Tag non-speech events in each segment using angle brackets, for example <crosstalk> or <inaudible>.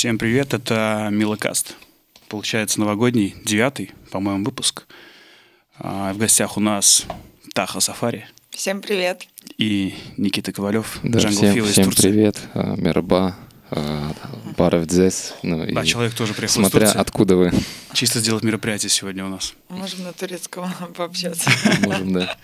Всем привет, это Милокаст. Получается новогодний, девятый, по-моему, выпуск. А, в гостях у нас Таха Сафари Всем привет. и Никита Ковалев, Да, Джангл всем, Фил из всем Турции. привет. А, Мераба, а, Баров Дзес. Ну, и Да, человек тоже приехал смотря из Турции. откуда вы, Чисто сделать мероприятие сегодня у нас. Можем на турецком <laughs> пообщаться. можем, да.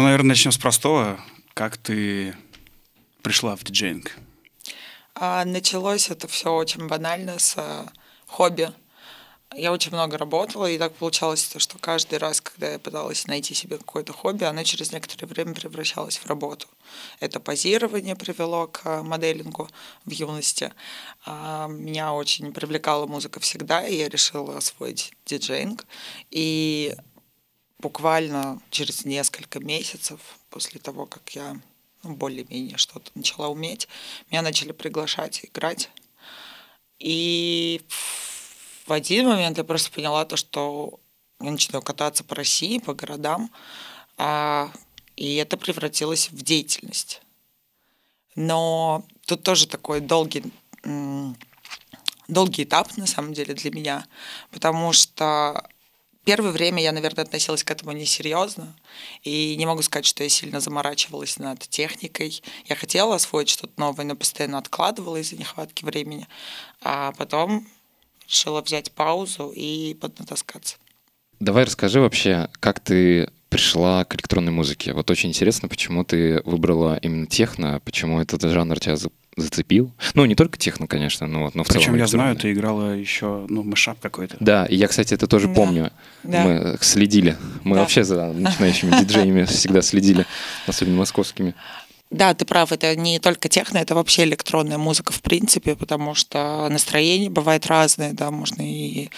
Ну, наверное, начнем с простого. Как ты пришла в диджейнг? А началось это все очень банально с а, хобби. Я очень много работала, и так получалось, то, что каждый раз, когда я пыталась найти себе какое-то хобби, оно через некоторое время превращалось в работу. Это позирование привело к моделингу в юности. А, Меня очень привлекала музыка всегда, и я решила освоить диджейнг. И буквально через несколько месяцев после того, как я ну, более-менее что-то начала уметь, меня начали приглашать играть. И в один момент я просто поняла то, что я начинаю кататься по России, по городам, а, и это превратилось в деятельность. Но тут тоже такой долгий, долгий этап, на самом деле, для меня, потому что первое время я, наверное, относилась к этому несерьезно. И не могу сказать, что я сильно заморачивалась над техникой. Я хотела освоить что-то новое, но постоянно откладывала из-за нехватки времени. А потом решила взять паузу и поднатаскаться. Давай расскажи вообще, как ты пришла к электронной музыке. Вот очень интересно, почему ты выбрала именно техно, почему этот жанр тебя зацепил. Ну, не только техно, конечно, но, вот, но в целом Причем я знаю, ты играла еще, ну, мышап какой-то. Да, и я, кстати, это тоже Да. помню. Да. Мы следили. Мы Да. вообще за <laughs> начинающими диджеями всегда следили, особенно московскими. Да, ты прав, это не только техно, это вообще электронная музыка в принципе, потому что настроение бывает разное, да, можно и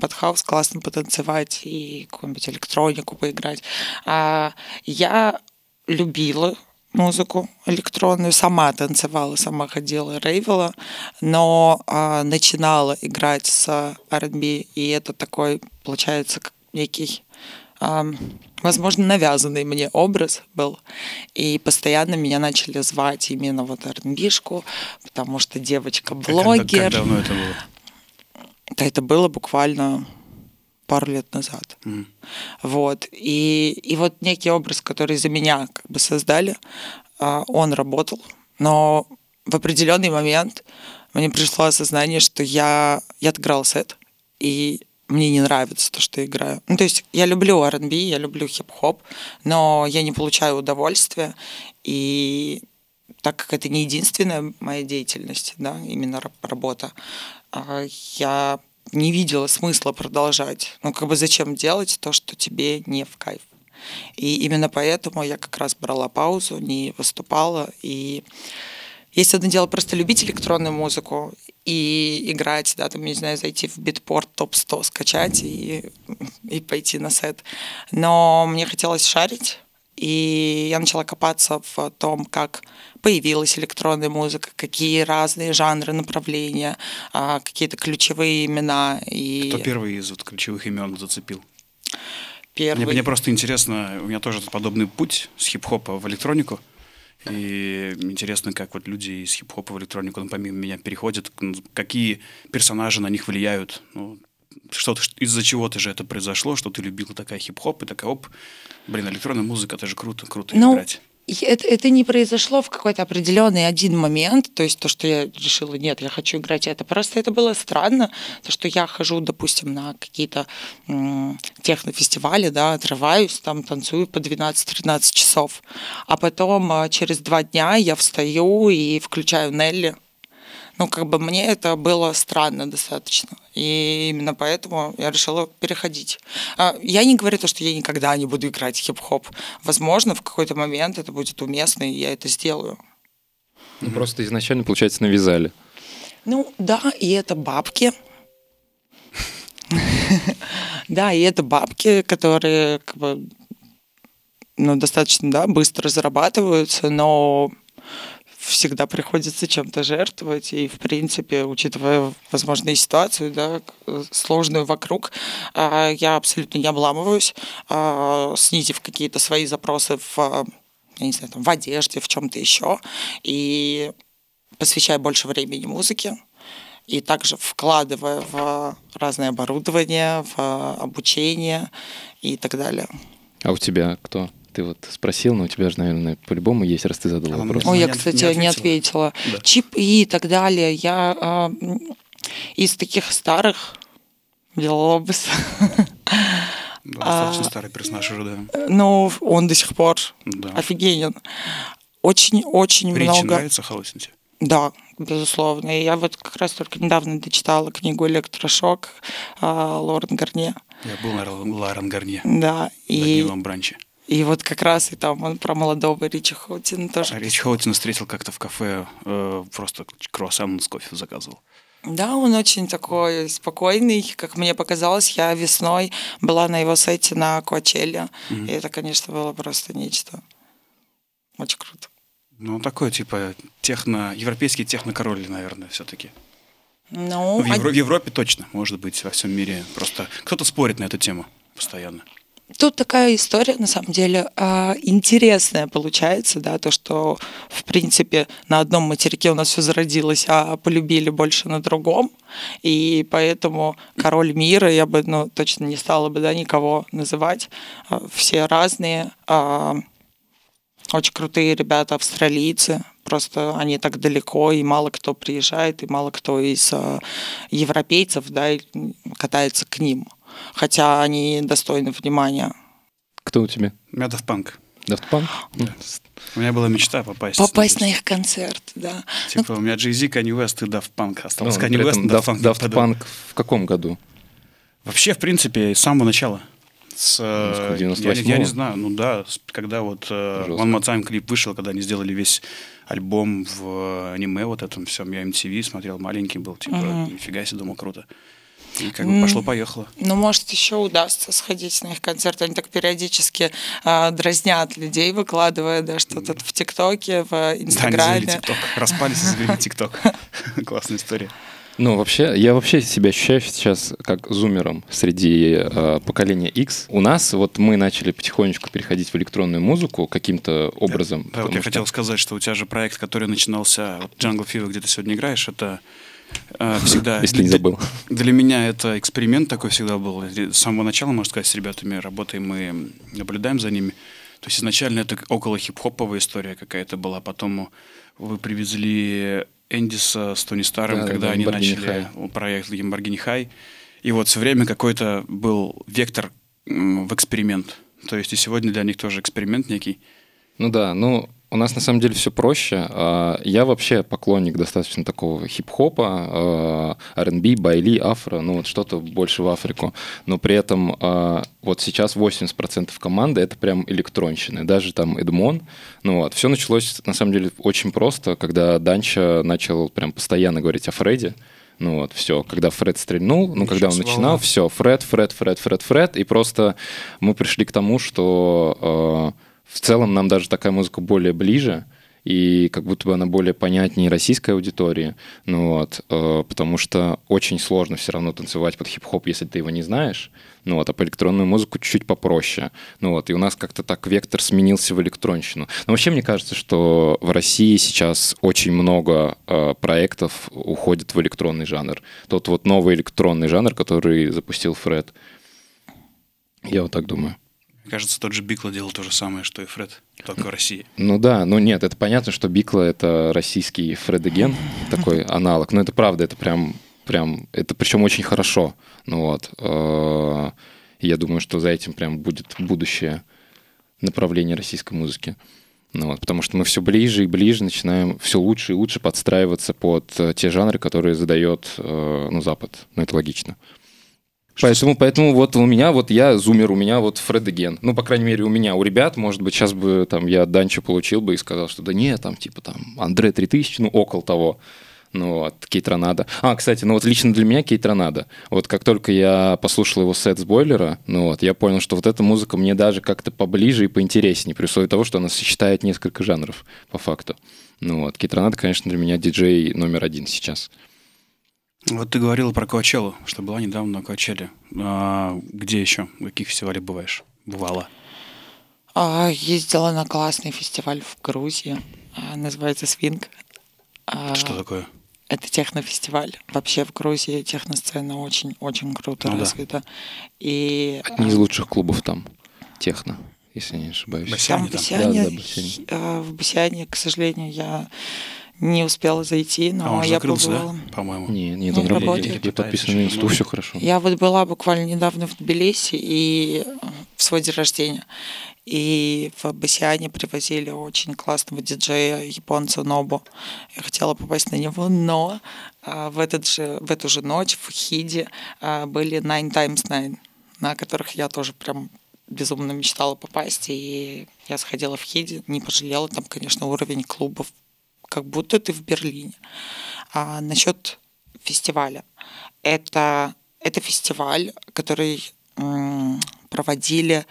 под хаус классно потанцевать, и какую-нибудь электронику поиграть. А я любила музыку электронную, сама танцевала, сама ходила, рейвела, но а, начинала играть с R&B, и это такой, получается, как некий ам, возможно, навязанный мне образ был. И постоянно меня начали звать именно вот R&B-шку, потому что А девочка-блогер. Как давно это было? Да, это было буквально пару лет назад. Мгм. Вот. И, и вот некий образ, который за меня как бы создали, а, он работал. Но в определенный момент мне пришло осознание, что я, я отыграл сет, и мне не нравится то, что я играю. Ну, то есть я люблю R&B, я люблю хип-хоп, но я не получаю удовольствия, и так как это не единственная моя деятельность, да, именно раб- работа, а, я не видела смысла продолжать. Ну, как бы зачем делать то, что тебе не в кайф? И именно поэтому я как раз брала паузу, не выступала. И есть одно дело просто любить электронную музыку и играть, да, там, не знаю, зайти в битпорт топ-100, скачать и, и пойти на сет. Но мне хотелось шарить, и я начала копаться в том, как появилась электронная музыка, какие разные жанры, направления, а, какие-то ключевые имена. И Кто первый из вот ключевых имен зацепил? первый... Мне, мне просто интересно, у меня тоже подобный путь с хип-хопа в электронику. И интересно, как вот люди из хип-хопа в электронику, ну, помимо меня, переходят, какие персонажи на них влияют. Ну, что ты- из-за чего-то же это произошло, что ты любила такая хип-хоп и такая, оп, блин, электронная музыка, это же круто, круто Ну, играть. Это, это не произошло в какой-то определенный один момент, то есть то, что я решила, нет, я хочу играть это. Просто это было странно, то, что я хожу, допустим, на какие-то м, технофестивали, да, отрываюсь, там танцую по 12-13 часов, а потом а, через два дня я встаю и включаю Нелли. Ну, как бы мне это было странно достаточно. И именно поэтому я решила переходить. А, Я не говорю то, что я никогда не буду играть хип-хоп. Возможно, в какой-то момент это будет уместно, и я это сделаю. Ну, просто изначально, получается, навязали. Ну, да, и это бабки. Да, и это бабки, которые как бы, ну, достаточно да, быстро зарабатываются, но всегда приходится чем-то жертвовать. И, в принципе, учитывая возможную ситуацию, да, сложную вокруг, а, я абсолютно не обламываюсь, а, снизив какие-то свои запросы в, я не знаю, там, в одежде, в чем-то еще. И посвящая больше времени музыке, и также вкладывая в разное оборудование, в обучение и так далее. А у тебя кто? Ты вот спросил, но у тебя же, наверное, по-любому есть, раз ты задал А вопрос. Ой, я, кстати, не не ответила. ответила. Да. Чип и так далее. Я а, м, из таких старых Белобус. <laughs> Да, А, достаточно старый персонаж уже, да. Ну, он до сих пор Да. офигенен. Очень-очень Ричи много. нравится Холосин тебе? Да, безусловно. И я вот как раз только недавно дочитала книгу «Электрошок» а, Лорен Гарне. Я был на Ларен Гарне. Да, на и, дневном бранче. И вот как раз и там он про молодого Ричи Хоутина тоже. А Рич Хоутина встретил как-то в кафе, э, просто круассан с кофе заказывал. Да, он очень такой спокойный. Как мне показалось, я весной была на его сете на Коачелле. И это, конечно, было просто нечто. Очень круто. Ну, он такой, типа, техно... Европейский технокороль, наверное, все-таки. Ну, в, а- Евро- в Европе точно, может быть, во всем мире. Просто кто-то спорит на эту тему постоянно. Тут такая история, на самом деле, а, интересная получается, да, то, что, в принципе, на одном материке у нас все зародилось, а полюбили больше на другом, и поэтому король мира, я бы, ну, точно не стала бы, да, никого называть, А, все разные, а, очень крутые ребята, австралийцы, просто они так далеко, и мало кто приезжает, и мало кто из европейцев, да, катается к ним, хотя они достойны внимания. Кто у тебя? У меня Daft Punk. У меня была мечта попасть. Попасть ну, на то их концерт, да. Типа, у меня Jay-Z, Kanye West и Daft Punk. Ну, Осталось при Kanye West Daft Daft, Punk. Daft. Punk в каком году? Вообще, в принципе, с самого начала. С, э, сколько, я, 98-го? я не знаю, ну да, когда вот э, Жестко. One More Time клип вышел, когда они сделали весь альбом в аниме вот этом всем, я MTV смотрел, маленький был, типа, нифига себе, думал, круто. И как бы пошло-поехало. Ну, может, еще удастся сходить на их концерт. Они так периодически а, дразнят людей, выкладывая да, что-то в ТикТоке, в Да, Инстаграме. ТикТок. Распались и завели ТикТок. <laughs> Классная история. Ну, вообще, я вообще себя ощущаю сейчас как зумером среди э, поколения X. У нас вот мы начали потихонечку переходить в электронную музыку каким-то образом. Да, вот потому я что- хотел сказать, что у тебя же проект, который начинался, вот Jungle Fever, где ты сегодня играешь, это э, <laughs> всегда... Если не забыл. Для меня это эксперимент такой всегда был. С самого начала, можно сказать, с ребятами работаем и наблюдаем за ними. То есть изначально это около хип-хоповая история какая-то была. Потом вы привезли Эндиса с Тони Старом, Да, да, когда да, они начали проект Lamborghini High. И вот все время какой-то был вектор в эксперимент. То есть и сегодня для них тоже эксперимент некий. Ну да, ну у нас на самом деле все проще. А, Я вообще поклонник достаточно такого хип-хопа, а, R&B, байли, афро, ну вот что-то больше в Африку. Но при этом а, вот сейчас 80% команды это прям электронщины. Даже там Эдмон. Ну вот, все началось на самом деле очень просто, когда Данча начал прям постоянно говорить о Фредди. Ну вот, все, когда Фред стрельнул, ну, когда он Ничего начинал, слова. все, Фред, Фред, Фред, Фред, Фред, и просто мы пришли к тому, что э, в целом нам даже такая музыка более ближе, и как будто бы она более понятнее российской аудитории, ну вот, э, потому что очень сложно все равно танцевать под хип-хоп, если ты его не знаешь, ну вот, а по электронную музыку чуть-чуть попроще, ну вот, и у нас как-то так вектор сменился в электронщину. Но вообще мне кажется, что в России сейчас очень много э, проектов уходит в электронный жанр. Тот вот новый электронный жанр, который запустил Фред. Я вот так думаю. Мне кажется, тот же Бикла делал то же самое, что и Фред, только в России. Ну да, ну нет, это понятно, что Бикла это российский Фредеген, такой <laughs> аналог. Но это правда, это прям, прям, это причем очень хорошо. Ну вот. э, Я думаю, что за этим прям будет будущее направление российской музыки. Ну вот, потому что мы все ближе и ближе начинаем все лучше и лучше подстраиваться под э, те жанры, которые задает э, ну, Запад. Ну, это логично. Поэтому, поэтому вот у меня, вот я зумер, у меня вот Фредеген. Ну, по крайней мере, у меня. У ребят, может быть, сейчас бы там я Данчо получил бы и сказал, что да нет, там типа там Андре 3000, ну, около того. Ну, вот, Кейт Ронадо. А, кстати, ну вот лично для меня Кейт Ронадо. Вот как только я послушал его сет с бойлера, ну вот, я понял, что вот эта музыка мне даже как-то поближе и поинтереснее, при условии того, что она сочетает несколько жанров, по факту. Ну вот, Китранат, конечно, для меня диджей номер один сейчас. Вот ты говорила про Коачеллу, что была недавно на Коачелле. А, где еще? В каких фестивалях бываешь? Бывала? А, ездила на классный фестиваль в Грузии. А, называется Свинг. А, Что такое? Это технофестиваль. Вообще в Грузии техносцена очень-очень круто Ну да. развита. И Одни из лучших клубов там, техно, если не ошибаюсь. Бассейн. там там? Да, да, бассейн. э, в Бассейне, к сожалению, я не успела зайти, А но он же я закрылся, побывала. да? По-моему. Не, нет, Он он работает. Я подписан на инсту, все хорошо. Я вот была буквально недавно в Тбилиси и э, в свой день рождения. И в Бассиане привозили очень классного диджея японца Нобу. Я хотела попасть на него, но а, в, этот же, в эту же ночь в Хиде а, были Nine Times Nine, на которых я тоже прям безумно мечтала попасть. И я сходила в Хиде, не пожалела. Там, конечно, уровень клубов как будто ты в Берлине. А насчет фестиваля. Это, это фестиваль, который проводили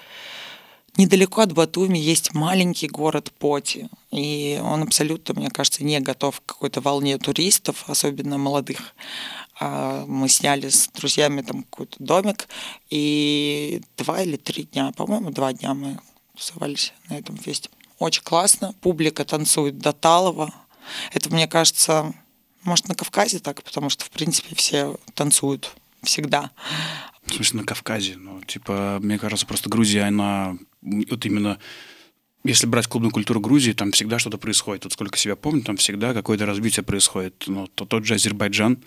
недалеко от Батуми есть маленький город Поти, и он абсолютно, мне кажется, не готов к какой-то волне туристов, особенно молодых. А Мы сняли с друзьями там какой-то домик, и два или три дня, по-моему, два дня мы тусовались на этом фесте. Очень классно, публика танцует до талого. Это, мне кажется, может, на Кавказе так, потому что, в принципе, все танцуют всегда. В смысле, на Кавказе. Ну, типа, мне кажется, просто Грузия, она вот именно если брать клубную культуру Грузии, там всегда что-то происходит. Вот сколько себя помню, там всегда какое-то развитие происходит. Но то, тот же Азербайджан,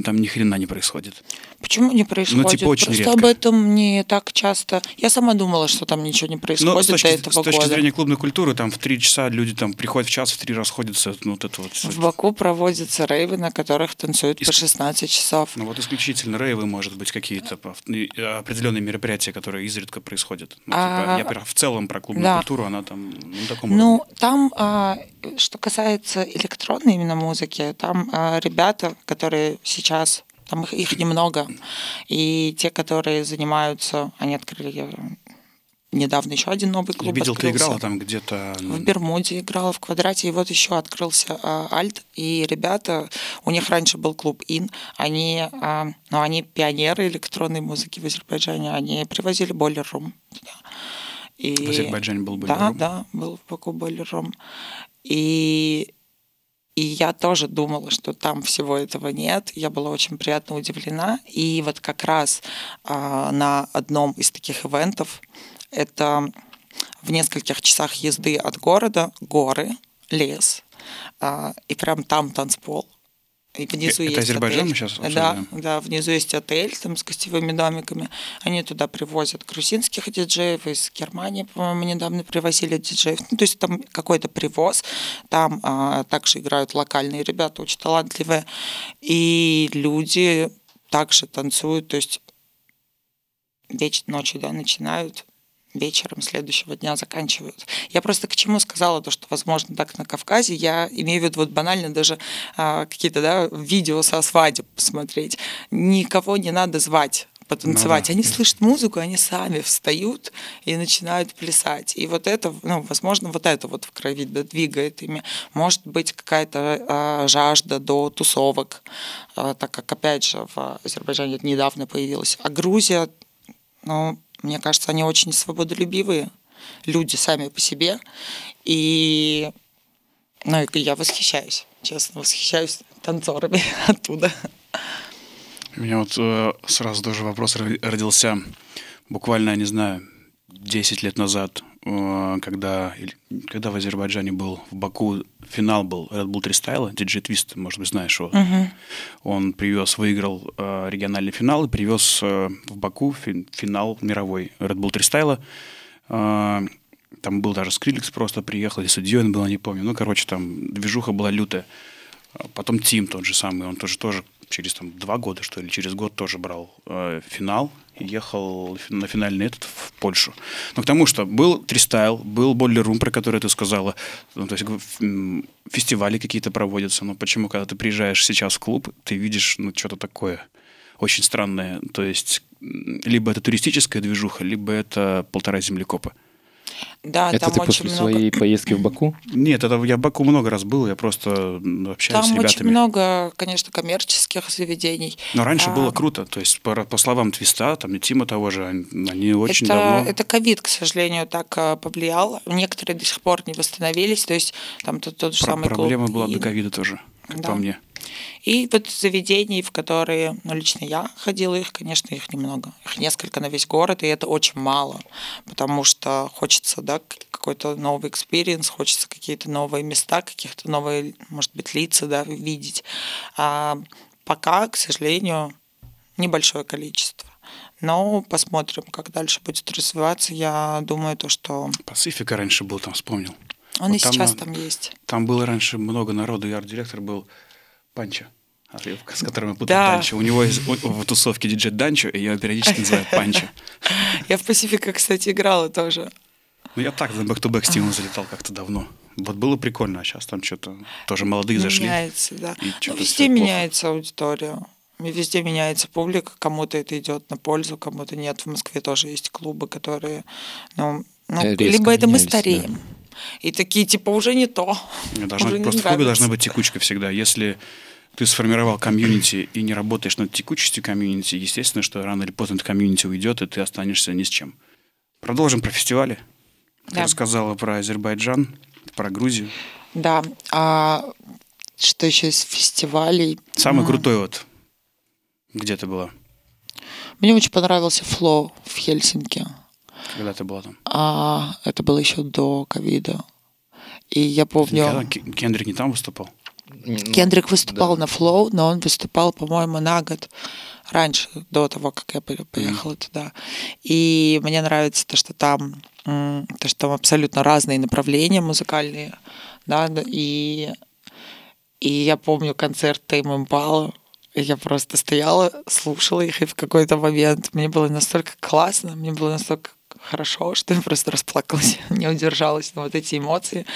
там ни хрена не происходит. Почему не происходит? типа, очень Просто редко. об этом не так часто. Я сама думала, что там ничего не Но происходит Ну, с точки, до этого с точки года. зрения клубной культуры, там в три часа люди там приходят в час, в три расходятся. Ну, вот это вот. В Баку проводятся рейвы, на которых танцуют по Ис- 16 часов. Ну вот исключительно рейвы, может быть, какие-то э, определенные мероприятия, которые изредка происходят. Ну, типа, А, я в целом про клубную да. культуру, она там на таком Ну, уровне. там, а, что касается электронной именно музыки, там а, ребята, которые сейчас, там их, их немного, и те, которые занимаются, они открыли э, недавно еще один новый Я клуб видел, ты открылся. играла там где-то... В Бермуде играла в квадрате, и вот еще открылся а, Альт, и ребята, у них раньше был клуб Ин, они, а, ну, они пионеры электронной музыки в Азербайджане, они привозили бойлер рум. И, В Азербайджане был Boiler Да, да, был в Баку бойлер рум. И и я тоже думала, что там всего этого нет. Я была очень приятно удивлена. И вот как раз а, на одном из таких ивентов, это в нескольких часах езды от города, горы, лес, а, и прям там танцпол. И внизу это есть Азербайджан отель. мы сейчас Да, обсуждаем? да, внизу есть отель там с гостевыми домиками. Они туда привозят грузинских диджеев, из Германии, по-моему, недавно привозили диджеев. Ну, то есть там какой-то привоз. Там а, также играют локальные ребята, очень талантливые. И люди также танцуют, то есть веч ночью, да, начинают, вечером следующего дня заканчивают. Я просто к чему сказала то, что, возможно, так на Кавказе, я имею в виду вот банально даже а, какие-то, да, видео со свадеб посмотреть. Никого не надо звать потанцевать. Ну да. Они слышат музыку, они сами встают и начинают плясать. И вот это, ну, возможно, вот это вот в крови да, двигает ими. Может быть, какая-то а, жажда до тусовок, а, так как, опять же, в Азербайджане это недавно появилось. А Грузия, ну, мне кажется, они очень свободолюбивые люди сами по себе. И ну, я восхищаюсь, честно, восхищаюсь танцорами <laughs> оттуда. У меня вот э, сразу тоже вопрос ро- родился буквально, не знаю, 10 лет назад, э, когда, когда в Азербайджане был, в Баку финал был Red Bull 3 Style, DJ Twist, может быть, знаешь его. Он привез, выиграл э, региональный финал и привез э, в Баку фин- финал мировой Red Bull 3 Style. Э, там был даже Скриликс просто приехал, и судьей он был, не помню. Ну, короче, там движуха была лютая. Потом Тим тот же самый, он тоже тоже через там два года, что ли, через год тоже брал э, финал и ехал на финальный этот в Польшу. Но к тому, что был тристайл, был Бойлер Рум, про который ты сказала, ну, то есть фестивали какие-то проводятся, но почему, когда ты приезжаешь сейчас в клуб, ты видишь, ну, что-то такое очень странное, то есть либо это туристическая движуха, либо это полтора землекопа. Да, Это там ты очень после много... своей поездки в Баку? Нет, это я в Баку много раз был, я просто общаюсь с Там очень ребятами. много, конечно, коммерческих заведений. Но раньше А, было круто, то есть по, по словам Твиста, там и Тима того же, они, очень это, давно... это ковид, к сожалению, так э, повлиял. Некоторые до сих пор не восстановились. То есть там тот, тот же Про- самый проблема клуб была до ковида тоже, как Да. по мне. И вот заведений, в которые, ну, лично я ходила, их, конечно, их немного. Их несколько на весь город, и это очень мало, потому что хочется, да, какой-то новый experience, хочется какие-то новые места, каких-то новые, может быть, лица, да, видеть. А пока, к сожалению, небольшое количество. Но посмотрим, как дальше будет развиваться. Я думаю, то, что Пацифика раньше был, там вспомнил. он Вот и там сейчас там есть. Там было раньше много народу, и арт-директор был Панчо. С которым я путал Да. Данчо. У него есть в тусовке диджей Данчо, и я его периодически называю Панчо. <laughs> Я в Пасифика, кстати, играла тоже. Ну, я так за back-to-back с Тимом залетал как-то давно. Вот было прикольно, а сейчас там что-то тоже молодые зашли. Меняется, да. Ну, везде плохо. меняется аудитория. Везде меняется публика, кому-то это идет на пользу, кому-то нет. В Москве тоже есть клубы, которые, ну, ну, либо это мы менялись, да. И такие типа уже не то. Должна, уже не просто в клубе должна быть текучка всегда. Если ты сформировал комьюнити и не работаешь над текучестью комьюнити, естественно, что рано или поздно это комьюнити уйдет, и ты останешься ни с чем. Продолжим про фестивали. Ты Да. рассказала про Азербайджан, про Грузию. Да. А что еще из фестивалей? Самый М, крутой вот. Где ты была? Мне очень понравился Flow в Хельсинки. Когда ты была там? А, это было еще до ковида. И я помню... Никогда Ке- Кендрик не там выступал? Ну, Кендрик выступал да. на Flow, но он выступал, по-моему, на год раньше, до того, как я по- поехала туда. И мне нравится то, что там, то, что там абсолютно разные направления музыкальные, да, и, и я помню концерт Тейм Импала, я просто стояла, слушала их, и в какой-то момент мне было настолько классно, мне было настолько хорошо, <laughs> что я просто расплакалась, <laughs> не удержалась на вот эти эмоции.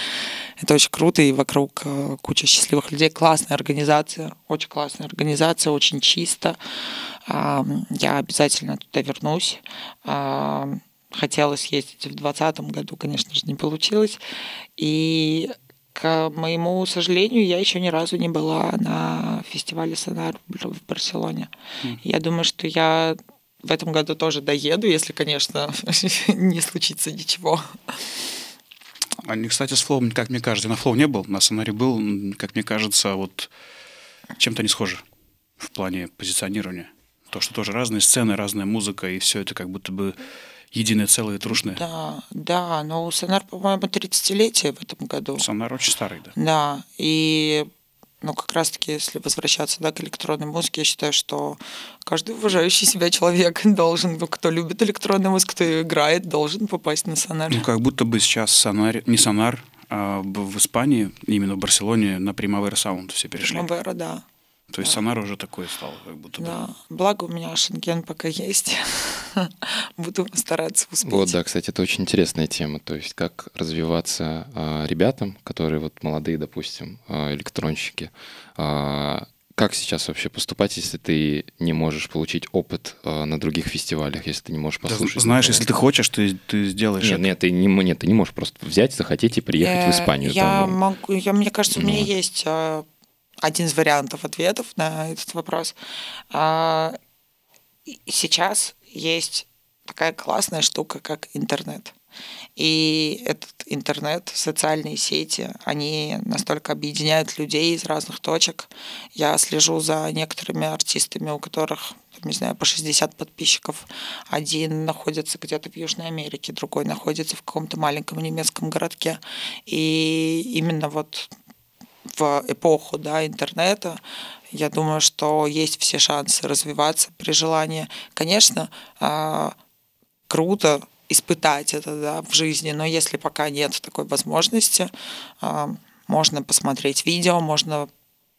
Это очень круто, и вокруг э, куча счастливых людей. Классная организация, очень классная организация, очень чисто. Я обязательно туда вернусь. Хотела съездить в 2020 году, конечно же, не получилось. И к моему сожалению, я еще ни разу не была на фестивале Сонар в Барселоне. Я думаю, что я в этом году тоже доеду, если, конечно, <laughs> не случится ничего. Они, кстати, с Флоу, как мне кажется, я на Флоу не был, на Сонаре был, как мне кажется, вот чем-то не схожи в плане позиционирования. То, что тоже разные сцены, разная музыка, и все это как будто бы единое целое трушное. Да, да, но у Сонар, по-моему, 30-летие в этом году. Сонар очень старый, да. Да, и ну, как раз-таки, если возвращаться да, к электронной музыке, я считаю, что каждый уважающий себя человек <laughs> должен, ну, кто любит электронную музыку, кто играет, должен попасть на сонар. Ну, как будто бы сейчас Сонар, не Сонар, а в Испании, именно в Барселоне, на Primavera Sound все перешли. Мавера, да. То есть Сонар уже такой стал, как будто бы. Да, благо у меня шенген пока есть. <laughs> Буду стараться успеть. Вот, да, кстати, это очень интересная тема. То есть, как развиваться а, ребятам, которые вот молодые, допустим, а, электронщики. А, как сейчас вообще поступать, если ты не можешь получить опыт а, на других фестивалях, если ты не можешь Да, послушать? знаешь, например? если ты хочешь, ты, ты сделаешь Нет, это. нет, ты не, нет, ты не можешь просто взять, захотеть и приехать в Э, Испанию. Я там, ну. могу, я, мне кажется, у меня есть э, один из вариантов ответов на этот вопрос. А, Сейчас есть такая классная штука, как интернет. И этот интернет, социальные сети, они настолько объединяют людей из разных точек. Я слежу за некоторыми артистами, у которых, не знаю, по 60 подписчиков. Один находится где-то в Южной Америке, другой находится в каком-то маленьком немецком городке. И именно вот в эпоху да, интернета, я думаю, что есть все шансы развиваться при желании. Конечно, а, круто испытать это да, в жизни, но если пока нет такой возможности, а, можно посмотреть видео, можно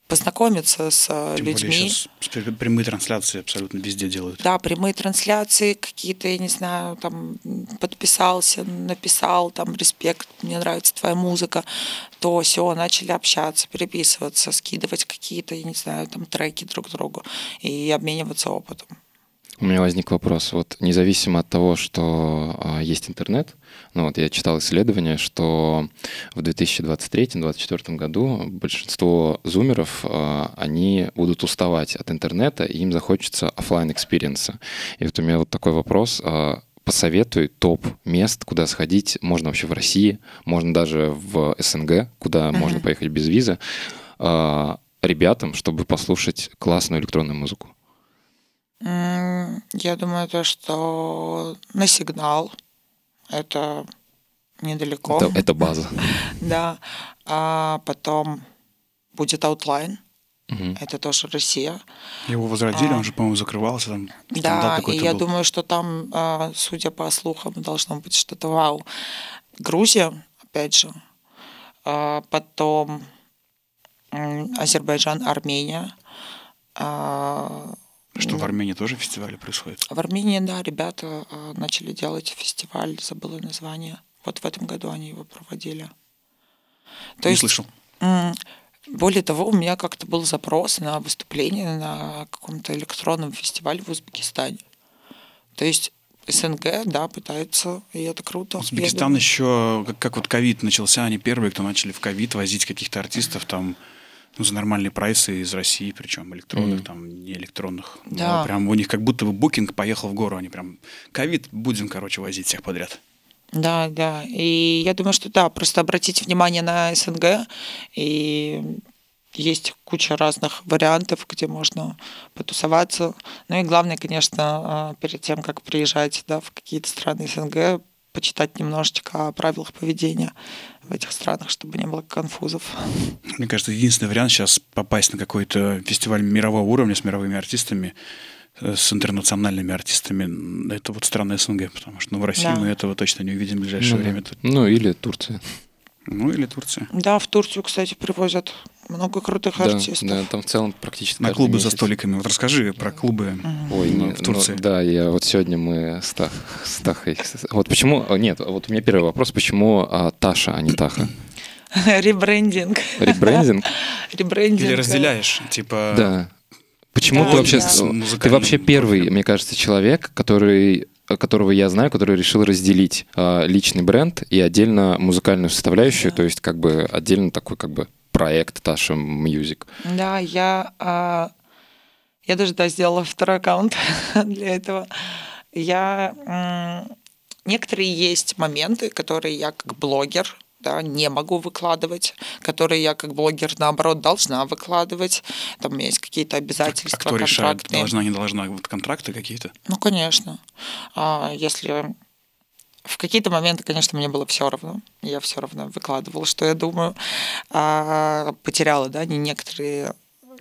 познакомиться с а, Тем более людьми. сейчас пр- прямые трансляции абсолютно везде делают. Да, прямые трансляции какие-то, я не знаю, там подписался, написал, там респект, мне нравится твоя музыка, то все, начали общаться, переписываться, скидывать какие-то, я не знаю, там треки друг другу и обмениваться опытом. У меня возник вопрос. Вот независимо от того, что а, есть интернет, ну вот я читал исследование, что в 2023-2024 году большинство зумеров, а, они будут уставать от интернета, и им захочется офлайн experience а. И вот у меня вот такой вопрос. А, посоветуй топ мест, куда сходить. Можно вообще в России, можно даже в СНГ, куда uh-huh. можно поехать без визы, а, ребятам, чтобы послушать классную электронную музыку. Я думаю, то, что на сигнал это недалеко. Это, это база. <laughs> да. А потом будет Outline. Угу. Это тоже Россия. Его возродили, а, он же, по-моему, закрывался там. Да, и я был. думаю, что там, а, судя по слухам, должно быть что-то вау. Грузия, опять же. А, потом Азербайджан, Армения. Что в Армении тоже фестивали происходят? В Армении, да, ребята э, начали делать фестиваль, забыла название. Вот в этом году они его проводили. То Не есть, слышал. Более того, у меня как-то был запрос на выступление на каком-то электронном фестивале в Узбекистане. То есть СНГ, да, пытается, и это круто. Узбекистан еще, как, как вот ковид начался, они первые, кто начали в ковид возить каких-то артистов там ну, за нормальные прайсы из России, причем электронных, mm. там, не электронных. Да. Но прям у них как будто бы букинг поехал в гору, они прям ковид будем, короче, возить всех подряд. Да, да. И я думаю, что да, просто обратите внимание на СНГ, и есть куча разных вариантов, где можно потусоваться. Ну и главное, конечно, а, перед тем, как приезжать да, в какие-то страны СНГ, почитать немножечко о правилах поведения в этих странах, чтобы не было конфузов. Мне кажется, единственный вариант сейчас попасть на какой-то фестиваль мирового уровня с мировыми артистами, э, с интернациональными артистами, это вот страны СНГ, потому что ну, в России да. мы этого точно не увидим в ближайшее ну, время. Ну или Турция. Ну или Турция. Да, в Турцию, кстати, привозят много крутых да, артистов. Да, там в целом практически На клубы месяц. за столиками. Вот расскажи про клубы Ой, ну, в Турции. Ну, да, я вот сегодня мы с, Тах, с Тахой... Вот почему... Нет, вот у меня первый вопрос. Почему а, Таша, а не Таха? <laughs> Ребрендинг. Ребрендинг? <laughs> Ребрендинг. Или разделяешь, типа... Да. Почему да, ты вообще... Да. Ты вообще первый, мне кажется, человек, который которого я знаю, который решил разделить э, личный бренд и отдельно музыкальную составляющую, да. то есть как бы отдельно такой как бы проект Tasha Music. Да, я, а, я даже да, сделала второй аккаунт <laughs> для этого. Я некоторые есть моменты, которые я как блогер да, не могу выкладывать, которые я как блогер, наоборот, должна выкладывать. Там у меня есть какие-то обязательства, а кто контракты. решает, должна, не должна? Вот контракты какие-то? Ну, конечно. А, если в какие-то моменты, конечно, мне было все равно. Я все равно выкладывала, что я думаю. А потеряла, да, не некоторые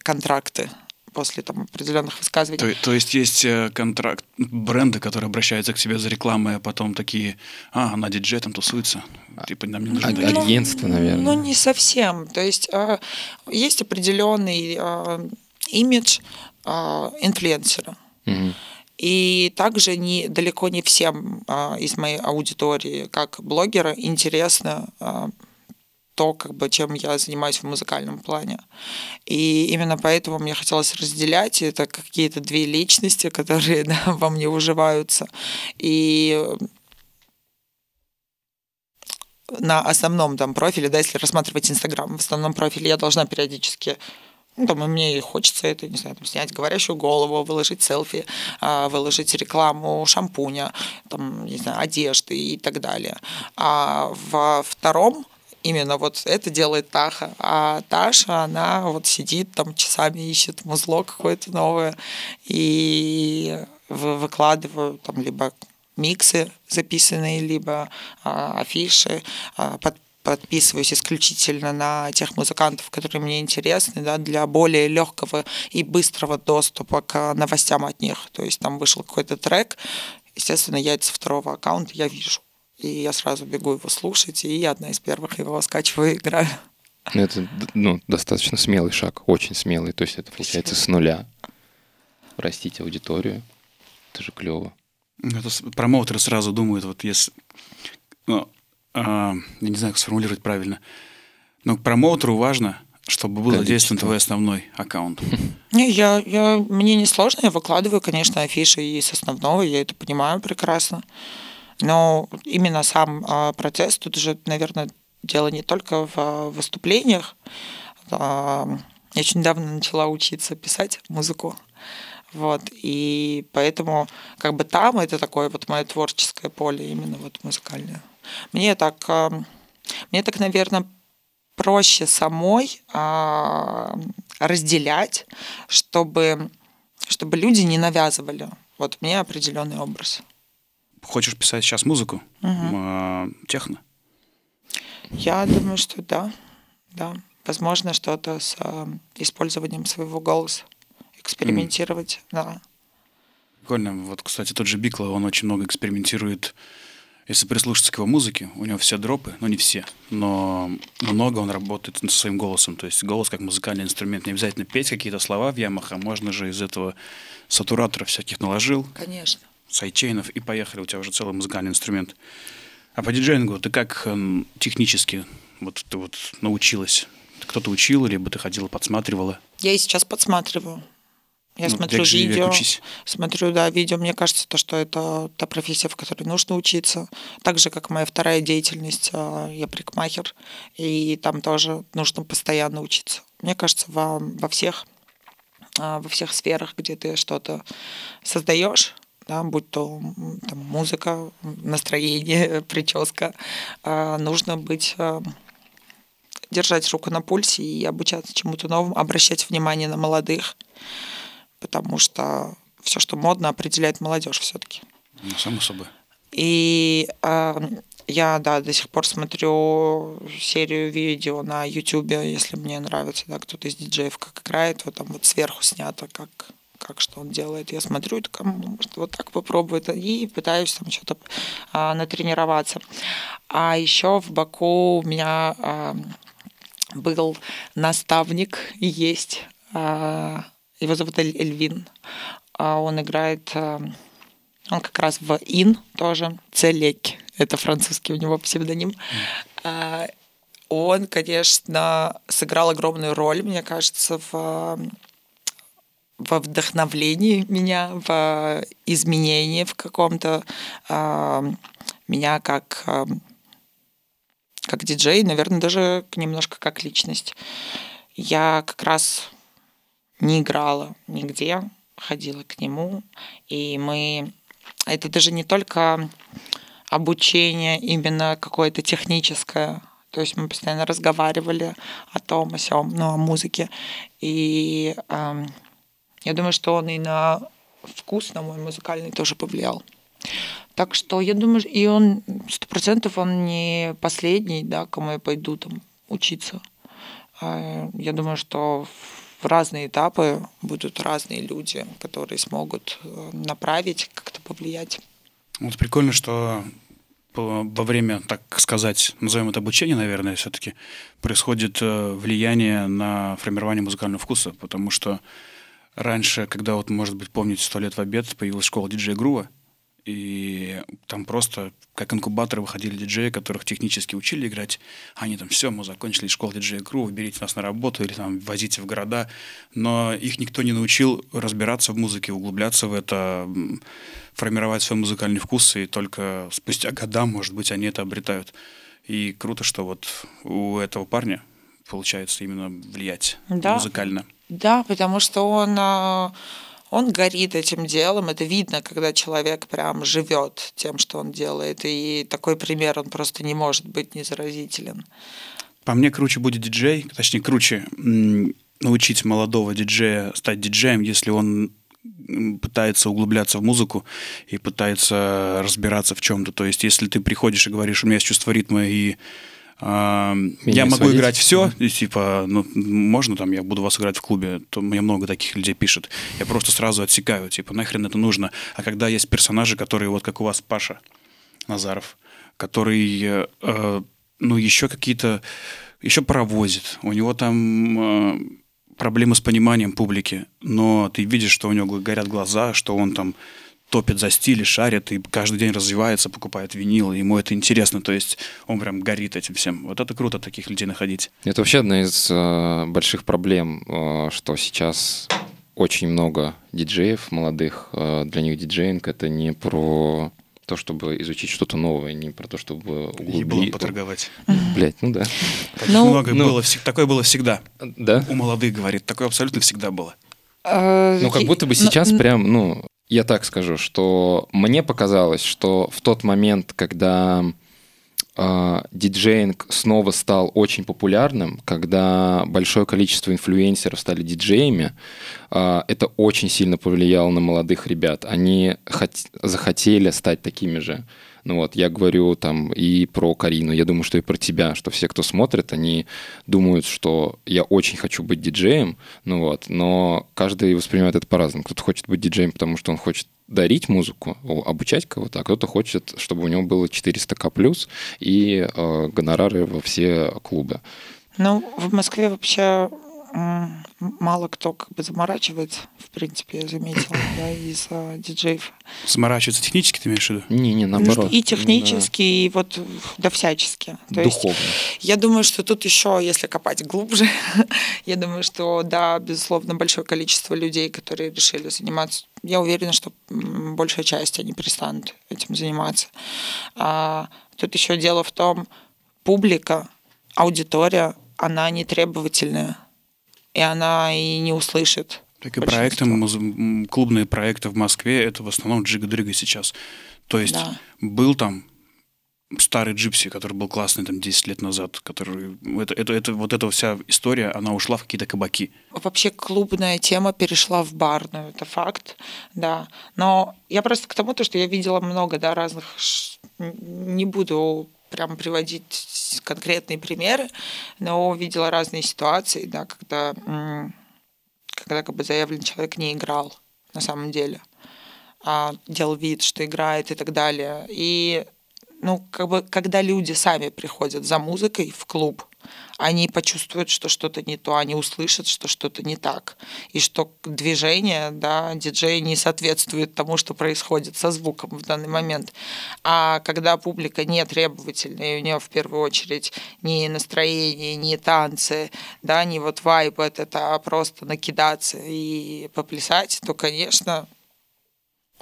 контракты после там определенных высказываний. То, то есть есть э, контракт, бренды, которые обращаются к тебе за рекламой, а потом такие, а, она диджей там тусуется, типа нам не нужно. А, агентство, наверное. Ну, не совсем. То есть а, есть определенный а, имидж а, инфлюенсера. Угу. И также не, далеко не всем а, из моей аудитории, как блогера, интересно а, то, как бы, чем я занимаюсь в музыкальном плане. И именно поэтому мне хотелось разделять это какие-то две личности, <laughs> которые да, во мне уживаются. И на основном там профиле, да, если рассматривать Инстаграм, в основном профиле я должна периодически ну, там, и мне хочется это, не знаю, там, снять говорящую голову, выложить селфи, а, выложить рекламу шампуня, там, не знаю, одежды и так далее. А во втором именно вот это делает Таха. А Таша, она вот сидит там часами ищет музло какое-то новое и выкладываю там либо миксы записанные, либо а, афиши, а, под, подписываюсь исключительно на тех музыкантов, которые мне интересны, да, для более легкого и быстрого доступа к новостям от них. То есть там вышел какой-то трек, естественно, я это со второго аккаунта я вижу. И я сразу бегу его слушать, и одна из первых его скачиваю и <laughs> играю. Ну, это ну, достаточно смелый шаг, очень смелый. То есть это получается Спасибо. с нуля. Растить аудиторию. Это же клево. Это промоутеры сразу думают, вот если... Ну, я не знаю, как сформулировать правильно. Но промоутеру важно Чтобы был задействован твой основной аккаунт. <laughs> Не, я, я, мне не сложно, я выкладываю, конечно, афиши и с основного, я это понимаю прекрасно. Но именно сам а, процесс, тут уже, наверное, дело не только в а, выступлениях. А, я очень недавно начала учиться писать музыку. Вот, и поэтому как бы там это такое вот мое творческое поле, именно вот музыкальное. Мне так, а, мне так, наверное, проще самой разделять, чтобы, чтобы люди не навязывали вот мне определенный образ. Хочешь писать сейчас музыку? Угу. Техно? Я думаю, что да. Да. Возможно, что-то с э, использованием своего голоса. Экспериментировать, mm. да. Прикольно. Вот, кстати, тот же Бикла, он очень много экспериментирует. Если прислушаться к его музыке, у него все дропы, ну не все, но много он работает со своим голосом. То есть голос как музыкальный инструмент. Не обязательно петь какие-то слова в ямах, а можно же из этого сатуратора всяких наложил. Конечно. Сайчейнов, и поехали, у тебя уже целый музыкальный инструмент. А по диджеингу ты как э, технически вот ты вот научилась? Кто-то учил, либо ты ходила, подсматривала? Я и сейчас подсматриваю. Я ну, смотрю видео, смотрю, да, видео. Мне кажется, то, что это та профессия, в которой нужно учиться. Так же, как моя вторая деятельность, а, я прикмахер, и там тоже нужно постоянно учиться. Мне кажется, во, во всех а, во всех сферах, где ты что-то создаешь, да, будь то там, музыка, настроение, <laughs> прическа, а, нужно быть держать руку на пульсе и обучаться чему-то новому, обращать внимание на молодых, потому что все, что модно, определяет молодежь все-таки. Ну, само собой. И э, я, да, до сих пор смотрю серию видео на YouTube, если мне нравится, да, кто-то из диджеев как играет, вот там вот сверху снято, как как что он делает. Я смотрю, так, может, вот так попробует, и пытаюсь там что-то а, натренироваться. А еще в Баку у меня а, был наставник, есть, а, его зовут Эль Эльвин. А он играет, а, он как раз в Ин тоже, Целек, это французский у него псевдоним. Mm. Он, конечно, сыграл огромную роль, мне кажется, в во вдохновлении меня, в изменении в каком-то меня как как диджей, наверное, даже немножко как личность. Я как раз не играла нигде, ходила к нему, и мы... Это даже не только обучение именно какое-то техническое, то есть мы постоянно разговаривали о том, о сём, ну, о музыке. И э, я думаю, что он и на вкус на мой музыкальный тоже повлиял. Так что я думаю, и он сто процентов он не последний, да, кому я пойду там учиться. А, я думаю, что в разные этапы будут разные люди, которые смогут э, направить, как-то повлиять. Вот прикольно, что во время, так сказать, назовем это обучение, наверное, все-таки происходит э, влияние на формирование музыкального вкуса, потому что раньше, когда вот, может быть, помните, сто лет в обед появилась школа диджея Грува, и там просто как инкубаторы выходили диджеи, которых технически учили играть. Они там, все, мы закончили школу диджея Кру, берите нас на работу или там возите в города. Но их никто не научил разбираться в музыке, углубляться в это, формировать свой музыкальный вкус, и только спустя года, может быть, они это обретают. И круто, что вот у этого парня получается именно влиять да. музыкально. Да, потому что он а, он горит этим делом. Это видно, когда человек прям живет тем, что он делает. И такой пример, он просто не может быть незаразителен. По мне, круче будет диджей, точнее, круче научить молодого диджея стать диджеем, если он пытается углубляться в музыку и пытается разбираться в чем-то. То есть, если ты приходишь и говоришь, у меня есть чувство ритма и я могу сводить. играть все, и, типа, ну, можно там, я буду вас играть в клубе, то мне много таких людей пишет. Я просто сразу отсекаю, типа, нахрен это нужно. А когда есть персонажи, которые, вот как у вас Паша Назаров, который, э, ну, еще какие-то, еще паровозит, у него там э, проблемы с пониманием публики, но ты видишь, что у него горят глаза, что он там топит за стиль, шарит и каждый день развивается, покупает винил, и ему это интересно, то есть он прям горит этим всем. Вот это круто, таких людей находить. Это вообще одна из э, больших проблем, э, что сейчас очень много диджеев молодых. Э, для них диджеинг — это не про то, чтобы изучить что-то новое, не про то, чтобы И было поторговать. Блять, ну да. Так Ну, много ну. было, такое было всегда. Да? У молодых, говорит, такое абсолютно всегда было. Э, Ну, как будто бы ну, сейчас н- прям, ну, я так скажу, что мне показалось, что в тот момент, когда э, диджеинг снова стал очень популярным, когда большое количество инфлюенсеров стали диджеями, э, это очень сильно повлияло на молодых ребят. Они хот- захотели стать такими же. Ну вот, я говорю там и про Карину, я думаю, что и про тебя, что все, кто смотрит, они думают, что я очень хочу быть диджеем, ну вот, но каждый воспринимает это по-разному. Кто-то хочет быть диджеем, потому что он хочет дарить музыку, обучать кого-то, а кто-то хочет, чтобы у него было 400к плюс и э, гонорары во все клубы. Ну, в Москве вообще мало кто как бы заморачивается, в принципе, я заметила, <coughs> да, из а, диджеев. Заморачиваться технически, ты имеешь в виду? Не-не, Ну, наоборот. и технически, и вот да всячески. Да, То есть духовно. Я думаю, что тут еще, если копать глубже, <laughs> я думаю, что да, безусловно, большое количество людей, которые решили заниматься, я уверена, что большая часть они перестанут этим заниматься. А, тут еще дело в том, публика, аудитория, она не требовательная, и она и не услышит. Так и проекты, клубные проекты в Москве, это в основном джига-дрыга сейчас. То есть Да. был там старый джипси, который был классный там 10 лет назад, который... Это, это, это, вот эта вся история, она ушла в какие-то кабаки. Вообще клубная тема перешла в барную, это факт, да. Но я просто к тому, то, что я видела много да, разных, не буду прям приводить конкретные примеры, но видела разные ситуации, да, когда, когда как бы заявленный человек не играл на самом деле, а делал вид, что играет и так далее. И ну, как бы, когда люди сами приходят за музыкой в клуб, они почувствуют, что что-то не то, они услышат, что что-то не так, и что движение, да, диджей не соответствует тому, что происходит со звуком в данный момент. А когда публика не требовательная, и у нее в первую очередь не настроение, не танцы, да, не вот вайб это, а просто накидаться и поплясать, то, конечно,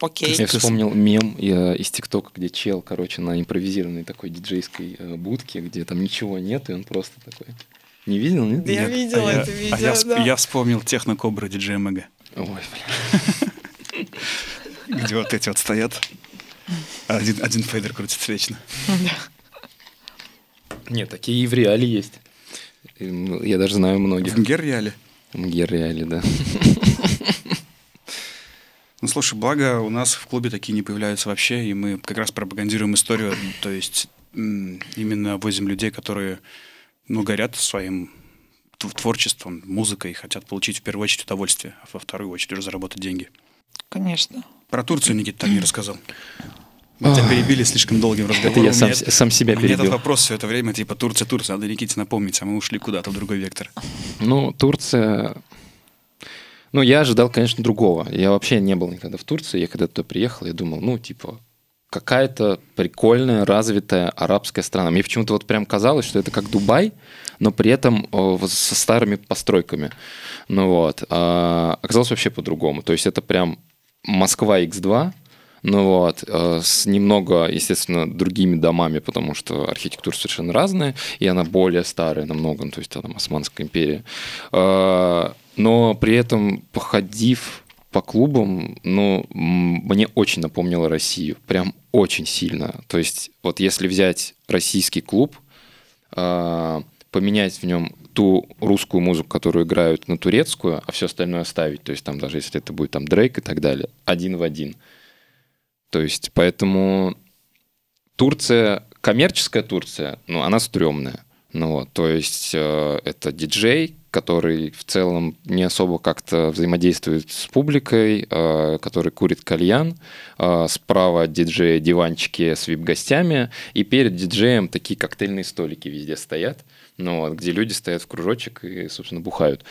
окей. Я вспомнил мем из ТикТока, где чел, короче, на импровизированной такой диджейской э, будке, где там ничего нет, и он просто такой... Не видел, нет? Да я Нет, видела а я- это видео, А я, да. я вспомнил технокобра диджея МГ, Ой, бля. <laughs> где вот эти вот стоят. а Один, один фейдер крутится вечно. Нет, такие и в реале есть. Я даже знаю многих. В Нгер-Реале. МГР реале, да. <laughs> Ну, слушай, благо у нас в клубе такие не появляются вообще, и мы как раз пропагандируем историю, то есть именно возим людей, которые, ну, горят своим тв- творчеством, музыкой, и хотят получить в первую очередь удовольствие, а во вторую очередь уже заработать деньги. Конечно. Про Турцию Никита так не рассказал. Мы тебя перебили слишком долгим разговором. я У сам меня сам себя Мне этот перебил. вопрос все это время, типа, Турция, Турция, надо Никите напомнить, а мы ушли куда-то в другой вектор. Ну, Турция... Ну, я ожидал, конечно, другого. Я вообще не был никогда в Турции. Я когда туда приехал, я думал, ну, типа, какая-то прикольная, развитая арабская страна. Мне почему-то вот прям казалось, что это как Дубай, но при этом э, со старыми постройками. Ну вот. А оказалось вообще по-другому. То есть это прям Москва X2, ну вот, э, с немного, естественно, другими домами, потому что архитектура совершенно разная, и она более старая намного, ну, то есть там Османская империя. Э, Но при этом, походив по клубам, ну, мне очень напомнило Россию, прям очень сильно. То есть вот если взять российский клуб, э, поменять в нем ту русскую музыку, которую играют на турецкую, а все остальное оставить, то есть там даже если это будет там Дрейк и так далее, один в один. То есть поэтому Турция, коммерческая Турция, ну, она стрёмная. Ну вот, то есть э, это диджей, который в целом не особо как-то взаимодействует с публикой, э, который курит кальян. Э, справа от диджея диванчики с вип-гостями, и перед диджеем такие коктейльные столики везде стоят ну, вот, где люди стоят в кружочек и, собственно, бухают.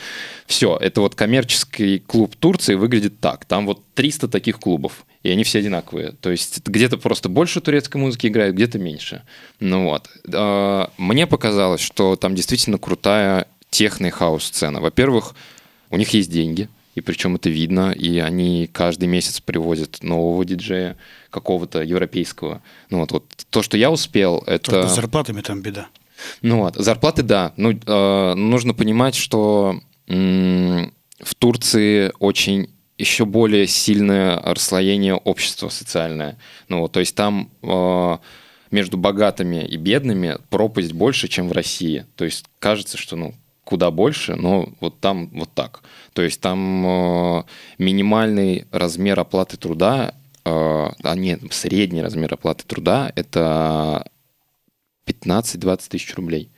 Все, это вот коммерческий клуб Турции выглядит так. Там вот 300 таких клубов, и они все одинаковые. То есть где-то просто больше турецкой музыки играют, где-то меньше. Ну вот. А, мне показалось, что там действительно крутая и хаус-сцена. Во-первых, у них есть деньги, и причем это видно, и они каждый месяц привозят нового диджея, какого-то европейского. Ну вот, вот то, что я успел, это... Только с зарплатами там беда. Ну вот, зарплаты, да. Ну, э, нужно понимать, что м- в Турции очень еще более сильное расслоение общества социальное. Ну, вот, то есть там э, между богатыми и бедными пропасть больше, чем в России. То есть кажется, что ну куда больше, но вот там вот так. То есть там э, минимальный размер оплаты труда, э, а нет, средний размер оплаты труда это 15-20 тысяч рублей.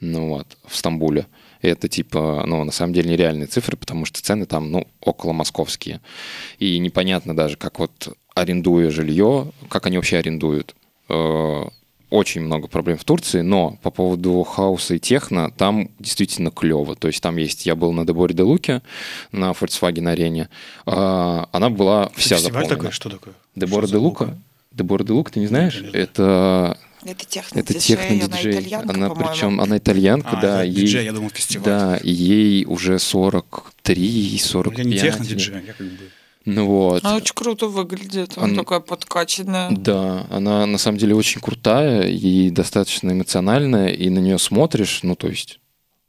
Ну вот, в Стамбуле. Это типа, ну, на самом деле нереальные цифры, потому что цены там, ну, около московские. И непонятно даже, как вот арендуя жилье, как они вообще арендуют. Э, очень много проблем в Турции, но по поводу хауса и техно, там действительно клево. То есть там есть, я был на Деборе де Луке, на Volkswagen арене, а, она была вся Фестиваль заполнена. такой? Что такое? Дебора Что де Лука? Дебора де Лука, ты не знаешь? не знаю. Это Это техно это техно-диджей. итальянка, Она по-моему. причем, она итальянка, А, да. это ей- диджей, я думал, фестиваль. Да, и ей уже 43, Ну, 45. Я не техно-диджей, я как бы... Ну вот. Она очень круто выглядит. Она Она- такая подкачанная. Да, она на самом деле очень крутая и достаточно эмоциональная, и на нее смотришь, ну то есть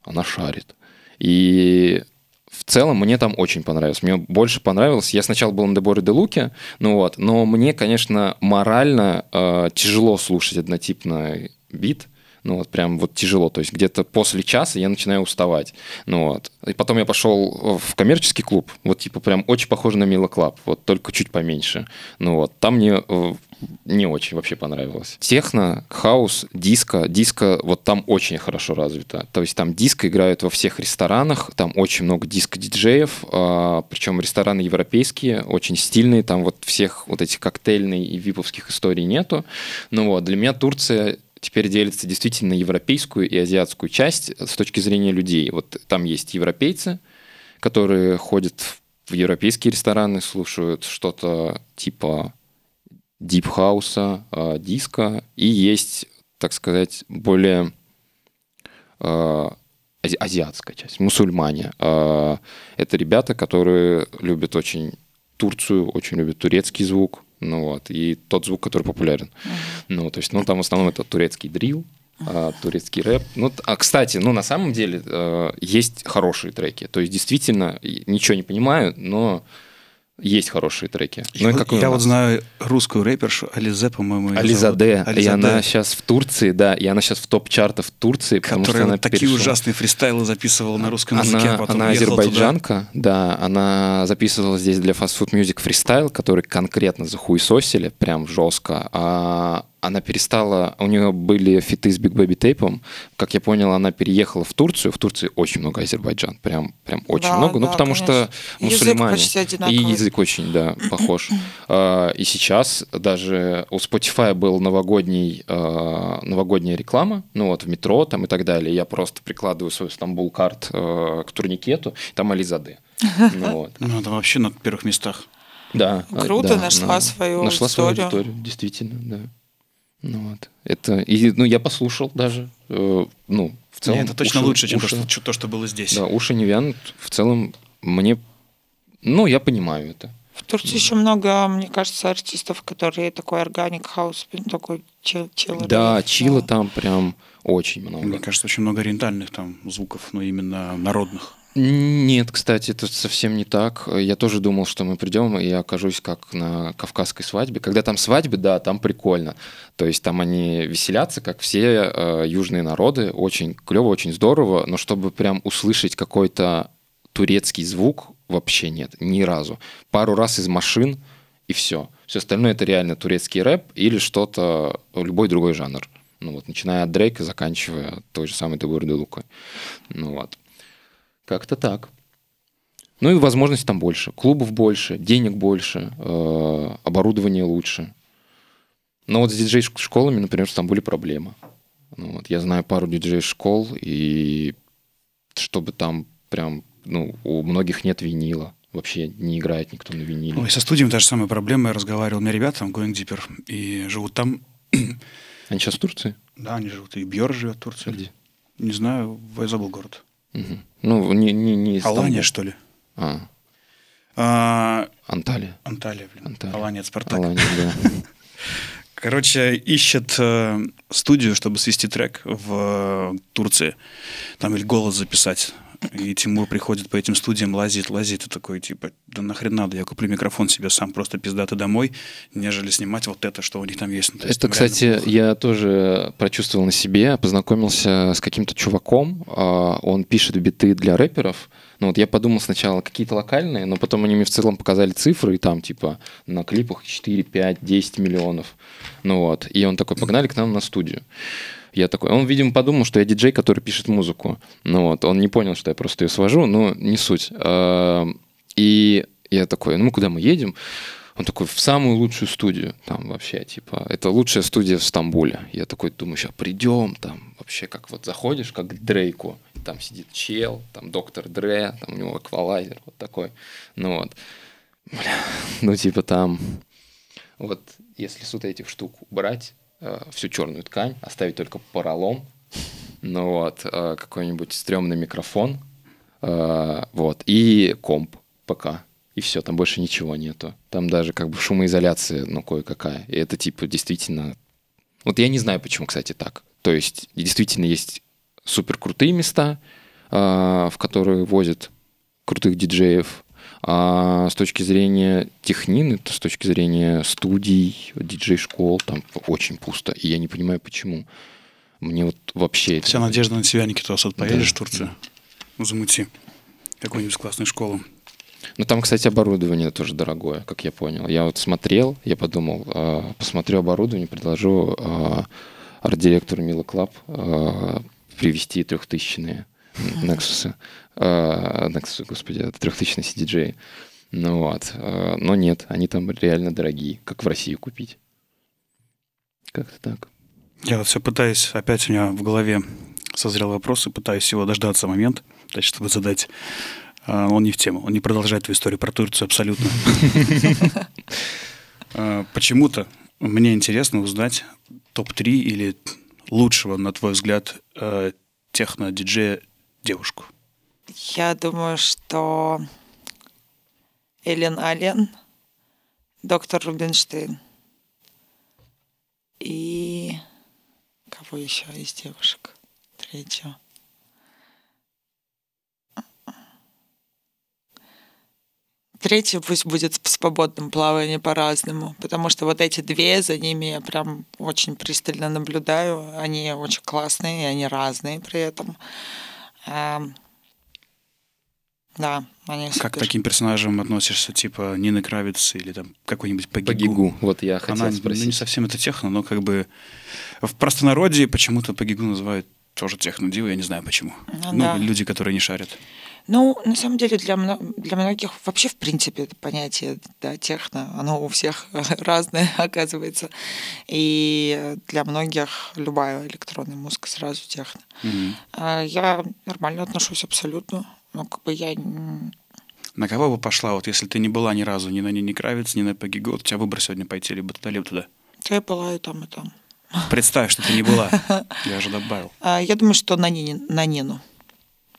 она шарит. И в целом мне там очень понравилось. Мне больше понравилось. Я сначала был на Деборе де Луке, ну вот, но мне, конечно, морально э, тяжело слушать однотипный бит. Ну вот прям вот тяжело. То есть где-то после часа я начинаю уставать. Ну вот. И потом я пошел в коммерческий клуб. Вот типа прям очень похоже на Milo Club. Вот только чуть поменьше. Ну вот. Там мне э, не очень вообще понравилось. Техно, хаус, диско. Диско вот там очень хорошо развито. То есть там диско играют во всех ресторанах. Там очень много диско-диджеев. а, причем рестораны европейские, очень стильные. Там вот всех вот этих коктейльных и виповских историй нету. Ну вот. Для меня Турция теперь делится действительно европейскую и азиатскую часть с точки зрения людей. Вот там есть европейцы, которые ходят в европейские рестораны, слушают что-то типа дипхауса, э, диска, и есть, так сказать, более э, ази- азиатская часть, мусульмане. Э, это ребята, которые любят очень Турцию, очень любят турецкий звук, ну вот, и тот звук, который популярен. Ну, то есть, ну, там в основном это турецкий дрил, а, турецкий рэп. Ну, а, кстати, ну, на самом деле, э, есть хорошие треки. То есть, действительно, ничего не понимаю, но есть хорошие треки. Я, ну, вот- как я вот знаю русскую рэпершу Ализе, по-моему. Ализаде, зовут. и она Ализаде, сейчас в Турции, да, и она сейчас в топ-чартах Турции, потому которая что она такие перешла- ужасные фристайлы записывала на русском языке, Она, а потом она уехала туда. азербайджанка, да, она записывала здесь для Fast Food Music фристайл, который конкретно захуесосили, прям жестко, а она перестала, у нее были фиты с Big Baby Tape, как я понял, она переехала в Турцию, в Турции очень много азербайджан, прям, прям очень Да, много, ну да, потому что конечно. Язык мусульмане. почти и одинаковый. язык очень, да, похож. А, И сейчас даже у Spotify был новогодний, а, новогодняя реклама, ну вот в метро там и так далее. Я просто прикладываю свой Стамбул карт к турникету, там Ализаде. <laughs> Ну вот. Ну, это вообще на первых местах. Да. а, Круто, да, нашла да. свою Нашла свою аудиторию. аудиторию, действительно, да. Ну вот. Это, и, ну, я послушал даже, э, ну, в целом. Нет, это точно уши- лучше, чем то, уши- что, то, что было здесь. Да, уши не вянут. В целом, мне, ну, я понимаю это. В Турции еще много, мне кажется, артистов, которые такой органик хаус, такой чил, чил Да, чила да. там прям очень много. Мне кажется, очень много ориентальных там звуков, но именно народных. Нет, кстати, это совсем не так. Я тоже думал, что мы придем, и окажусь как на кавказской свадьбе. Когда там свадьбы, да, там прикольно. То есть там они веселятся, как все э, южные народы. Очень клево, очень здорово. Но чтобы прям услышать какой-то турецкий звук, вообще нет, ни разу. Пару раз из машин, и все. Все остальное это реально турецкий рэп или что-то, любой другой жанр. Ну вот, начиная от Дрейка, заканчивая той же самой Дебор де Лукой. Ну вот. Как-то так. Ну и возможностей там больше. Клубов больше, денег больше, э, оборудование лучше. Но вот с диджей-школами, например, в Стамбуле проблема. Ну, вот, я знаю пару диджей-школ, и чтобы там прям, ну, у многих нет винила. Вообще не играет никто на виниле. Ой, со студиями та же самая проблема. Я разговаривал, у меня ребята там, Going Deeper, и живут там. Они сейчас в Турции? Да, они живут. И Бьор живет в Турции. Где? Не знаю, я забыл город. Ну, не, не, не Алания, Стамбул. что ли? А, А, Анталия. Анталия, блин. Анталия. Алания, Спартак. Алания, да. <laughs> Короче, ищет э, студию, чтобы свести трек в э, Турции. Там или голос записать. И Тимур приходит по этим студиям, лазит, лазит, и такой, типа, да нахрен надо, я куплю микрофон себе сам, просто пиздаты домой, нежели снимать вот это, что у них там есть. Ну, есть Это, кстати, плохо. я тоже прочувствовал на себе, познакомился с каким-то чуваком, а, он пишет биты для рэперов. Ну вот я подумал сначала какие-то локальные, но потом они мне в целом показали цифры, и там типа на клипах 4, 5, 10 миллионов. Ну вот, и он такой, погнали к нам на студию. Я такой, он, видимо, подумал, что я диджей, который пишет музыку. Ну вот, он не понял, что я просто ее свожу, но не суть. А, И я такой, ну куда мы едем? Он такой, в самую лучшую студию. Там вообще, типа, это лучшая студия в Стамбуле. Я такой думаю, сейчас придем, там вообще как вот заходишь, как к Дрейку. Там сидит чел, там доктор Дре, там у него аквалайзер вот такой. Ну вот. Бля, ну типа там, вот если с этих штук убрать всю черную ткань, оставить только поролон, ну вот, э, какой-нибудь стрёмный микрофон, э, вот, и комп, ПК. И все, там больше ничего нету. Там даже как бы шумоизоляция, ну, кое-какая. И это типа действительно... Вот я не знаю, почему, кстати, так. То есть действительно есть супер крутые места, в которые возят крутых диджеев. А с точки зрения технины, с точки зрения студий, диджей-школ, там очень пусто. И я не понимаю, почему. Мне вот вообще... это Вся не- надежда на тебя, Никитос. Вот поедешь Да, в Турцию, замути какую-нибудь классную школу. Ну, там, кстати, оборудование тоже дорогое, как я понял. Я вот смотрел, я подумал, а, посмотрю оборудование, предложу а, арт-директору Milo Club а, привезти трехтысячные Nexus. Nexus, господи, трехтысячные CDJ. Ну вот. а, Но нет, они там реально дорогие, как в России купить. Как-то так. Я вот все пытаюсь, опять у меня в голове созрел вопрос, и пытаюсь его дождаться момент, чтобы задать. А, Он не в тему, он не продолжает твою историю про Турцию абсолютно. Почему-то мне интересно узнать топ-3 или лучшего, на твой взгляд, э, техно-диджея девушку. Я думаю, что Элен Аллен, доктор Рубинштейн и кого еще из девушек? Третью. Третью пусть будет в свободном плавании по-разному, потому что вот эти две, за ними я прям очень пристально наблюдаю. Они очень классные, и они разные при этом. Да, они Как к таким персонажам относишься, типа Нины Кравиц или там какой-нибудь По Пегигу? гигу. Вот я хотел Она ну, не спросить. совсем это техно, но как бы в простонародье почему-то Пегигу называют тоже техно-дивой, я не знаю почему. Ну Ну, да. люди, которые не шарят. Ну, на самом деле, для, для многих вообще, в принципе, это понятие да, техно, оно у всех <laughs> разное, <laughs> оказывается. И для многих любая электронная музыка сразу техно. А Я нормально отношусь абсолютно. Ну, как бы я... На кого бы пошла, вот если ты не была ни разу ни на Нине Кравиц, ни на Пегигу, вот у тебя выбор сегодня пойти либо туда, либо туда. Я была и там, и там. Представь, что ты не была. <laughs> Я уже добавил. А Я думаю, что на, Нине, на Нину.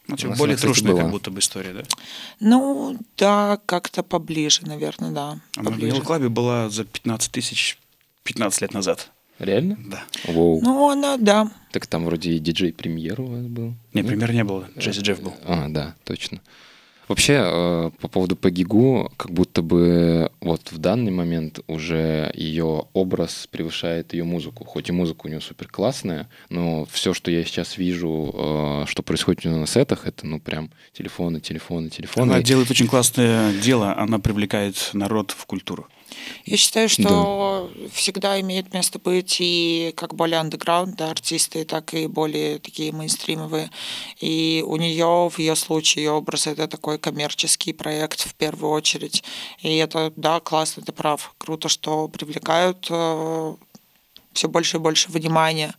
Ну, типа, более кстати, трушная как будто бы история, да? Ну, да, как-то поближе, наверное, да. Она в поближе. Винил Клабе была за 15 тысяч 15 лет назад. Реально? Да. Воу. Ну, она, да. Так там вроде и диджей-премьер у вас был. Не, пример не было. Джесси Джефф был. А, да, точно. Вообще, э, по поводу Пегигу, как будто бы вот в данный момент уже ее образ превышает ее музыку. Хоть и музыка у нее супер классная, но все, что я сейчас вижу, э, что происходит у нее на сетах, это ну прям телефоны, телефоны, телефоны. Она делает очень классное дело, она привлекает народ в культуру. Я считаю, что да. всегда имеет место быть и как более андеграунд да, артисты, так и более такие мейнстримовые. И у нее в ее случае ее образ это такой коммерческий проект в первую очередь. И это, да, классно, ты прав. Круто, что привлекают э, все больше и больше внимания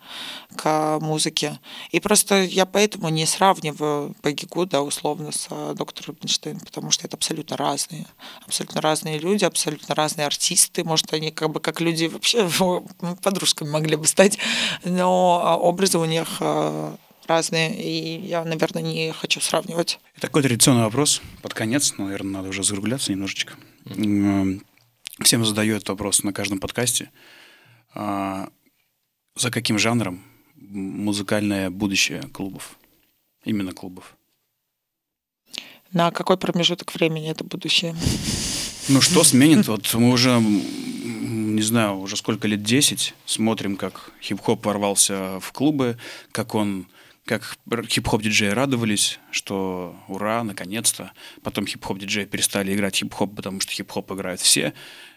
к музыке. И просто я поэтому не сравниваю Пегигу, да, условно, с э, доктором Рубинштейн, потому что это абсолютно разные. Абсолютно разные люди, абсолютно разные артисты. Может, они как бы как люди вообще <laughs> подружками могли бы стать, но а, образы у них э, разные, и я, наверное, не хочу сравнивать. Такой традиционный вопрос под конец, наверное, надо уже закругляться немножечко. Всем задаю этот вопрос на каждом подкасте. А, за каким жанром музыкальное будущее клубов? Именно клубов. На какой промежуток времени это будущее? Ну что сменит? Вот мы уже, не знаю, уже сколько лет, 10, смотрим, как хип-хоп ворвался в клубы, как он как хип-хоп диджеи радовались, что ура, наконец-то. Потом хип-хоп диджеи перестали играть хип-хоп, потому что хип-хоп играют все.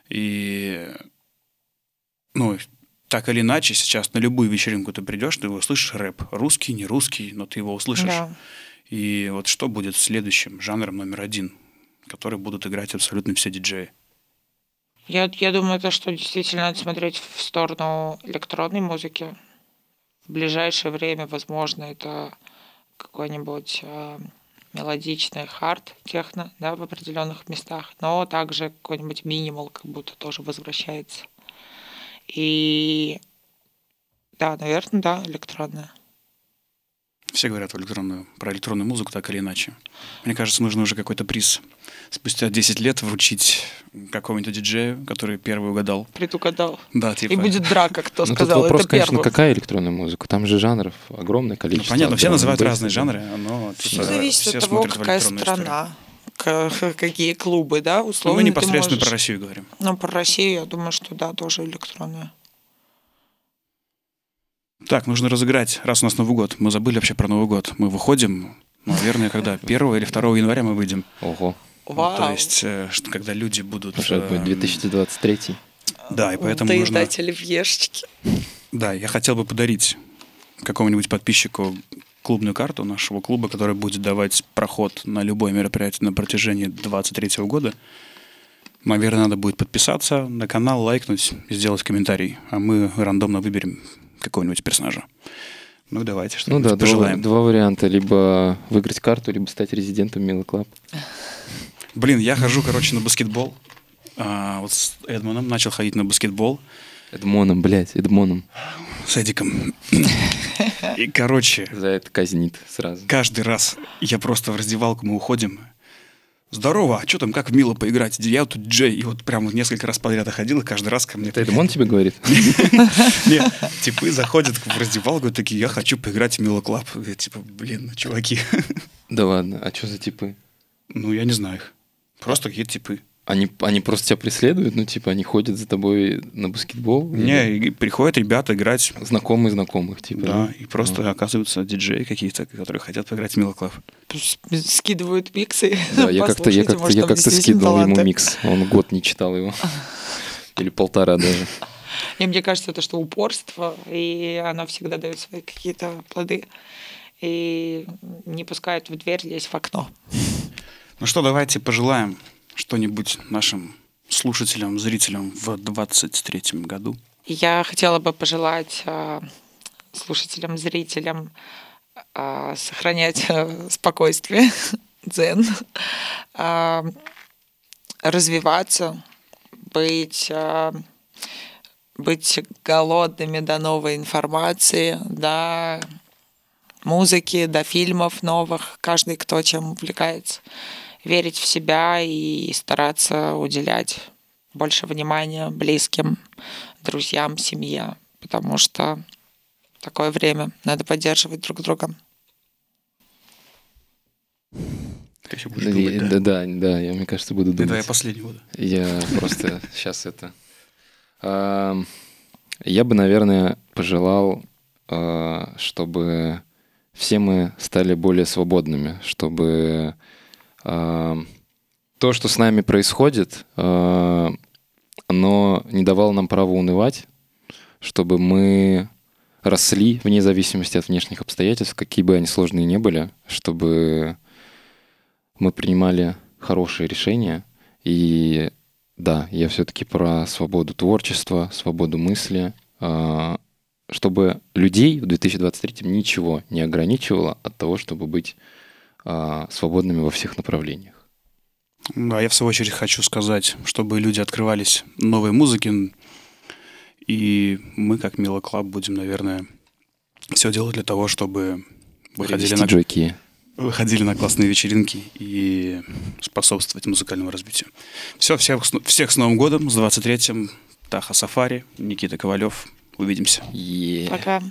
И ну, так или иначе, сейчас на любую вечеринку ты придешь, ты услышишь рэп. Русский, не русский, но ты его услышишь. Да. И вот что будет следующим жанром номер один, который будут играть абсолютно все диджеи? Я, я думаю, то, что действительно надо смотреть в сторону электронной музыки. В ближайшее время, возможно, это какой-нибудь э, мелодичный хард техно да, в определенных местах, но также какой-нибудь минимал как будто тоже возвращается. И да, наверное, да, электронная. Все говорят электронную, про электронную музыку так или иначе. Мне кажется, нужно уже какой-то приз спустя 10 лет вручить какому-нибудь диджею, который первый угадал. Предугадал. Да, типа. И будет драка, кто ну, сказал, тут вопрос, это конечно, первый. какая электронная музыка? Там же жанров огромное количество. Ну, понятно, все называют разные жанры, но типа, все зависит все от того, какая страна. Историю. <laughs> Какие клубы, да, условно. Ну, мы непосредственно можешь... про Россию говорим. Ну, про Россию, я думаю, что да, тоже электронная. Так, нужно разыграть, раз у нас Новый год. Мы забыли вообще про Новый год. Мы выходим, наверное, когда? <laughs> 1 или 2 января мы выйдем. Ого. Вау. То есть, э, что, когда люди будут... Уже будет 2023. Эм, да, и поэтому Доедать нужно... оливьешечки. Да, я хотел бы подарить какому-нибудь подписчику клубную карту нашего клуба, которая будет давать проход на любое мероприятие на протяжении 2023 года. Наверное, надо будет подписаться на канал, лайкнуть, сделать комментарий, а мы рандомно выберем какого-нибудь персонажа. Ну, давайте что Ну да, пожелаем. Два, два варианта. Либо выиграть карту, либо стать резидентом Милы Клаб. Блин, я хожу, короче, на баскетбол. А, вот с Эдмоном начал ходить на баскетбол. Эдмоном, блядь, Эдмоном. С Эдиком. <laughs> И, короче... За это казнит сразу. Каждый раз я просто в раздевалку, мы уходим, здорово, а что там, как Мило поиграть? Я тут Джей, и вот прям несколько раз подряд ходил, и каждый раз ко мне... Это он тебе говорит? <laughs> Нет, типы заходят в раздевалку, такие, я хочу поиграть в Milo Club. Я типа, блин, чуваки. Да ладно, а что за типы? Ну, я не знаю их. Просто какие-то типы. Они, они просто тебя преследуют, ну, типа, они ходят за тобой на баскетбол? Не, или... приходят ребята играть. Знакомые знакомых, типа. Да, да? и просто а. оказываются диджеи какие-то, которые хотят поиграть в Milo Club. Скидывают миксы. Да, я как-то я как-то я как-то скидывал ему микс. Он год не читал его. <laughs> Или полтора даже. И мне кажется, это что упорство, и оно всегда дает свои какие-то плоды. И не пускает в дверь, лезть в окно. Ну что, давайте пожелаем что-нибудь нашим слушателям, зрителям в 2023 году? Я хотела бы пожелать э, слушателям, зрителям э, сохранять э, спокойствие, <laughs> дзен, развиваться, быть быть голодными до новой информации, до музыки, до фильмов новых, каждый кто чем увлекается верить в себя и стараться уделять больше внимания близким, друзьям, семье, потому что такое время надо поддерживать друг друга. Ты еще будешь думать, да? Да, да, да, я, мне кажется, буду думать. Это я последний буду. Я просто <laughs> сейчас это... Я бы, наверное, пожелал, а, чтобы все мы стали более свободными, чтобы то, что с нами происходит, оно не давало нам права унывать, чтобы мы росли вне зависимости от внешних обстоятельств, какие бы они сложные ни были, чтобы мы принимали хорошие решения. И да, я все-таки про свободу творчества, свободу мысли, а, чтобы людей в 2023 ничего не ограничивало от того, чтобы быть а, свободными во всех направлениях. Да, я в свою очередь хочу сказать, чтобы люди открывались новой музыке, и мы, как Milo Club, будем, наверное, все делать для того, чтобы выходили на, джойки. выходили на классные вечеринки и способствовать музыкальному развитию. Все, всех, всех с Новым годом, с 23-м. Таха Сафари, Никита Ковалев. Увидимся. Yeah. Пока.